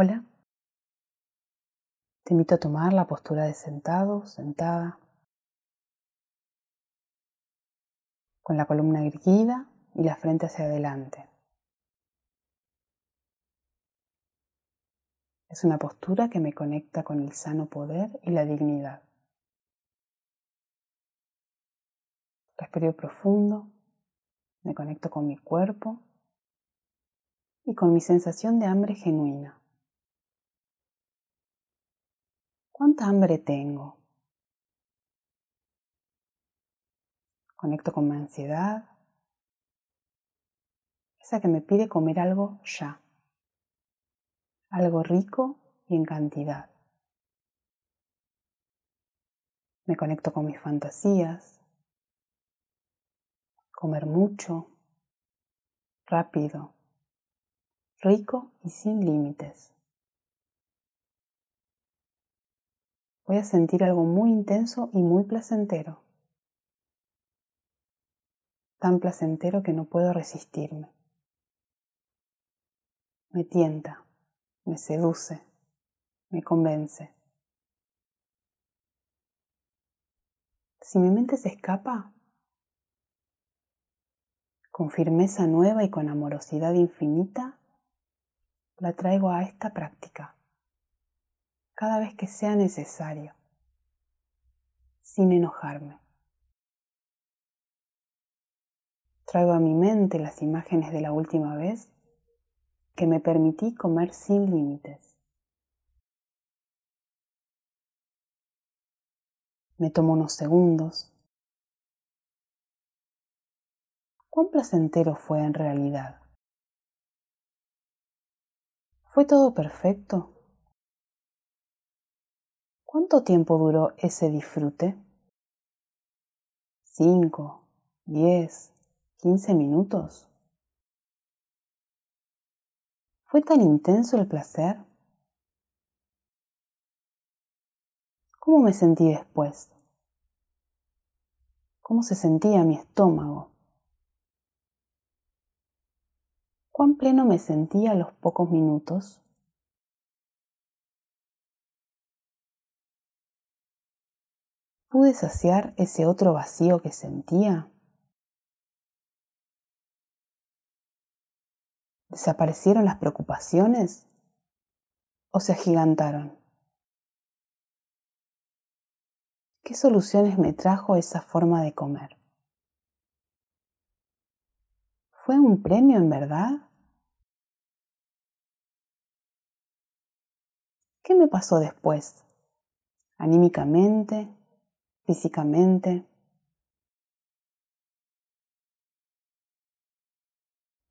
Hola. Te invito a tomar la postura de sentado, sentada, con la columna erguida y la frente hacia adelante. Es una postura que me conecta con el sano poder y la dignidad. Respiro profundo, me conecto con mi cuerpo y con mi sensación de hambre genuina. ¿Cuánta hambre tengo? Conecto con mi ansiedad, esa que me pide comer algo ya, algo rico y en cantidad. Me conecto con mis fantasías, comer mucho, rápido, rico y sin límites. Voy a sentir algo muy intenso y muy placentero. Tan placentero que no puedo resistirme. Me tienta, me seduce, me convence. Si mi mente se escapa, con firmeza nueva y con amorosidad infinita, la traigo a esta práctica cada vez que sea necesario, sin enojarme. Traigo a mi mente las imágenes de la última vez que me permití comer sin límites. Me tomo unos segundos. ¿Cuán placentero fue en realidad? ¿Fue todo perfecto? ¿Cuánto tiempo duró ese disfrute? ¿Cinco, diez, quince minutos? ¿Fue tan intenso el placer? ¿Cómo me sentí después? ¿Cómo se sentía mi estómago? ¿Cuán pleno me sentía a los pocos minutos? ¿Pude saciar ese otro vacío que sentía? ¿Desaparecieron las preocupaciones o se agigantaron? ¿Qué soluciones me trajo esa forma de comer? ¿Fue un premio en verdad? ¿Qué me pasó después? Anímicamente, físicamente.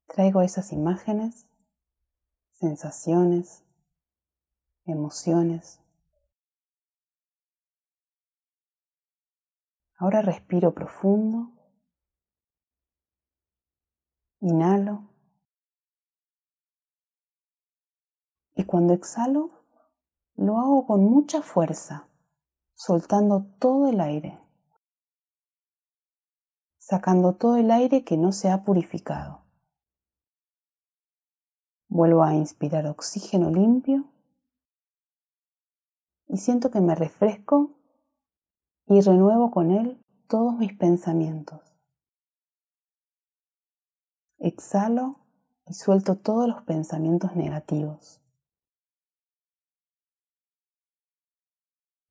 Traigo esas imágenes, sensaciones, emociones. Ahora respiro profundo. Inhalo. Y cuando exhalo, lo hago con mucha fuerza soltando todo el aire, sacando todo el aire que no se ha purificado. Vuelvo a inspirar oxígeno limpio y siento que me refresco y renuevo con él todos mis pensamientos. Exhalo y suelto todos los pensamientos negativos.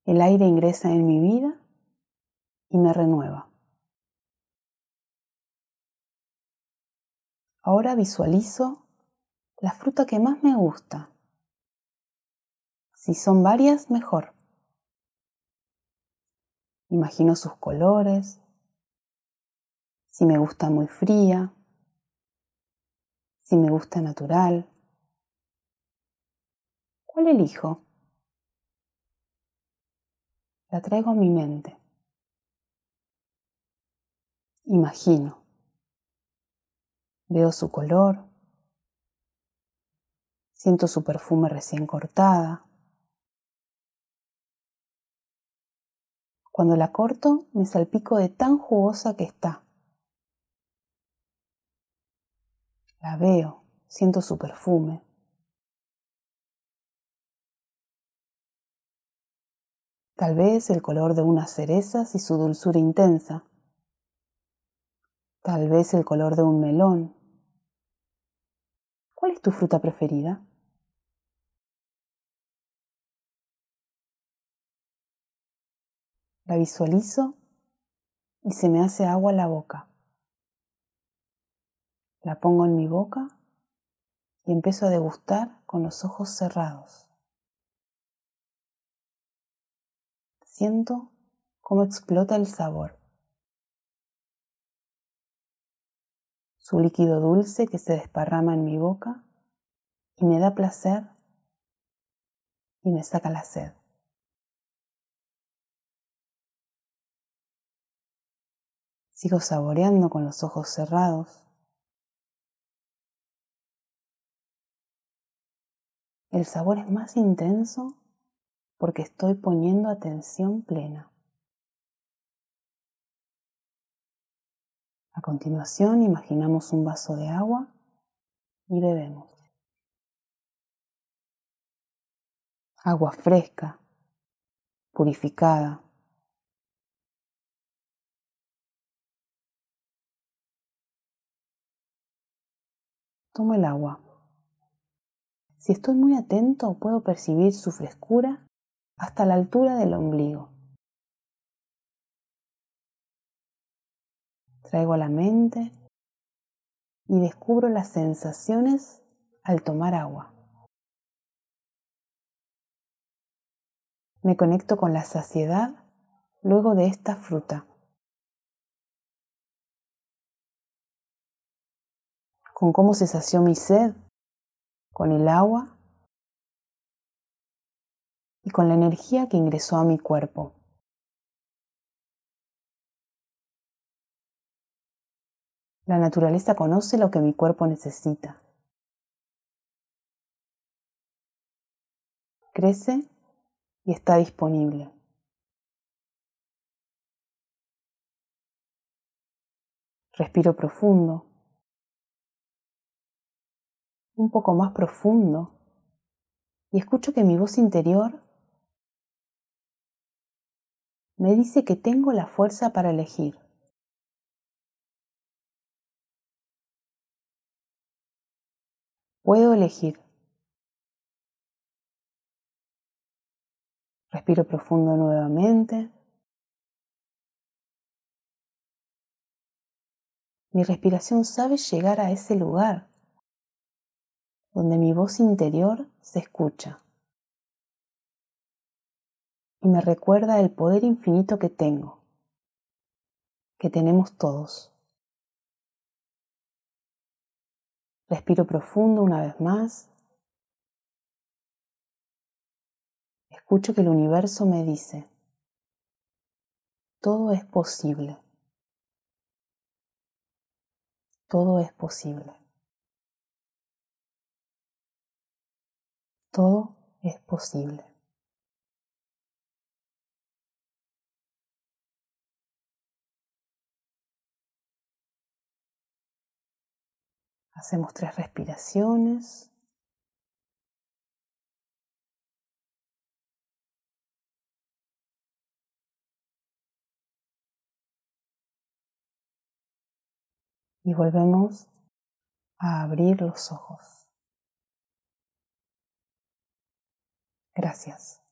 El aire ingresa en mi vida y me renueva. Ahora visualizo la fruta que más me gusta. Si son varias, mejor. Imagino sus colores, si me gusta muy fría, si me gusta natural. ¿Cuál elijo? La traigo a mi mente. Imagino. Veo su color. Siento su perfume recién cortada. Cuando la corto me salpico de tan jugosa que está. La veo, siento su perfume. Tal vez el color de unas cerezas y su dulzura intensa. Tal vez el color de un melón. ¿Cuál es tu fruta preferida? La visualizo y se me hace agua la boca. La pongo en mi boca y empiezo a degustar con los ojos cerrados. Siento cómo explota el sabor. Su líquido dulce que se desparrama en mi boca y me da placer y me saca la sed. Sigo saboreando con los ojos cerrados. El sabor es más intenso porque estoy poniendo atención plena. A continuación imaginamos un vaso de agua y bebemos. Agua fresca, purificada, Tomo el agua. Si estoy muy atento, puedo percibir su frescura hasta la altura del ombligo. Traigo a la mente y descubro las sensaciones al tomar agua. Me conecto con la saciedad luego de esta fruta. con cómo se sació mi sed, con el agua y con la energía que ingresó a mi cuerpo. La naturaleza conoce lo que mi cuerpo necesita. Crece y está disponible. Respiro profundo un poco más profundo y escucho que mi voz interior me dice que tengo la fuerza para elegir. Puedo elegir. Respiro profundo nuevamente. Mi respiración sabe llegar a ese lugar donde mi voz interior se escucha y me recuerda el poder infinito que tengo, que tenemos todos. Respiro profundo una vez más. Escucho que el universo me dice, todo es posible. Todo es posible. Todo es posible. Hacemos tres respiraciones. Y volvemos a abrir los ojos. Gracias.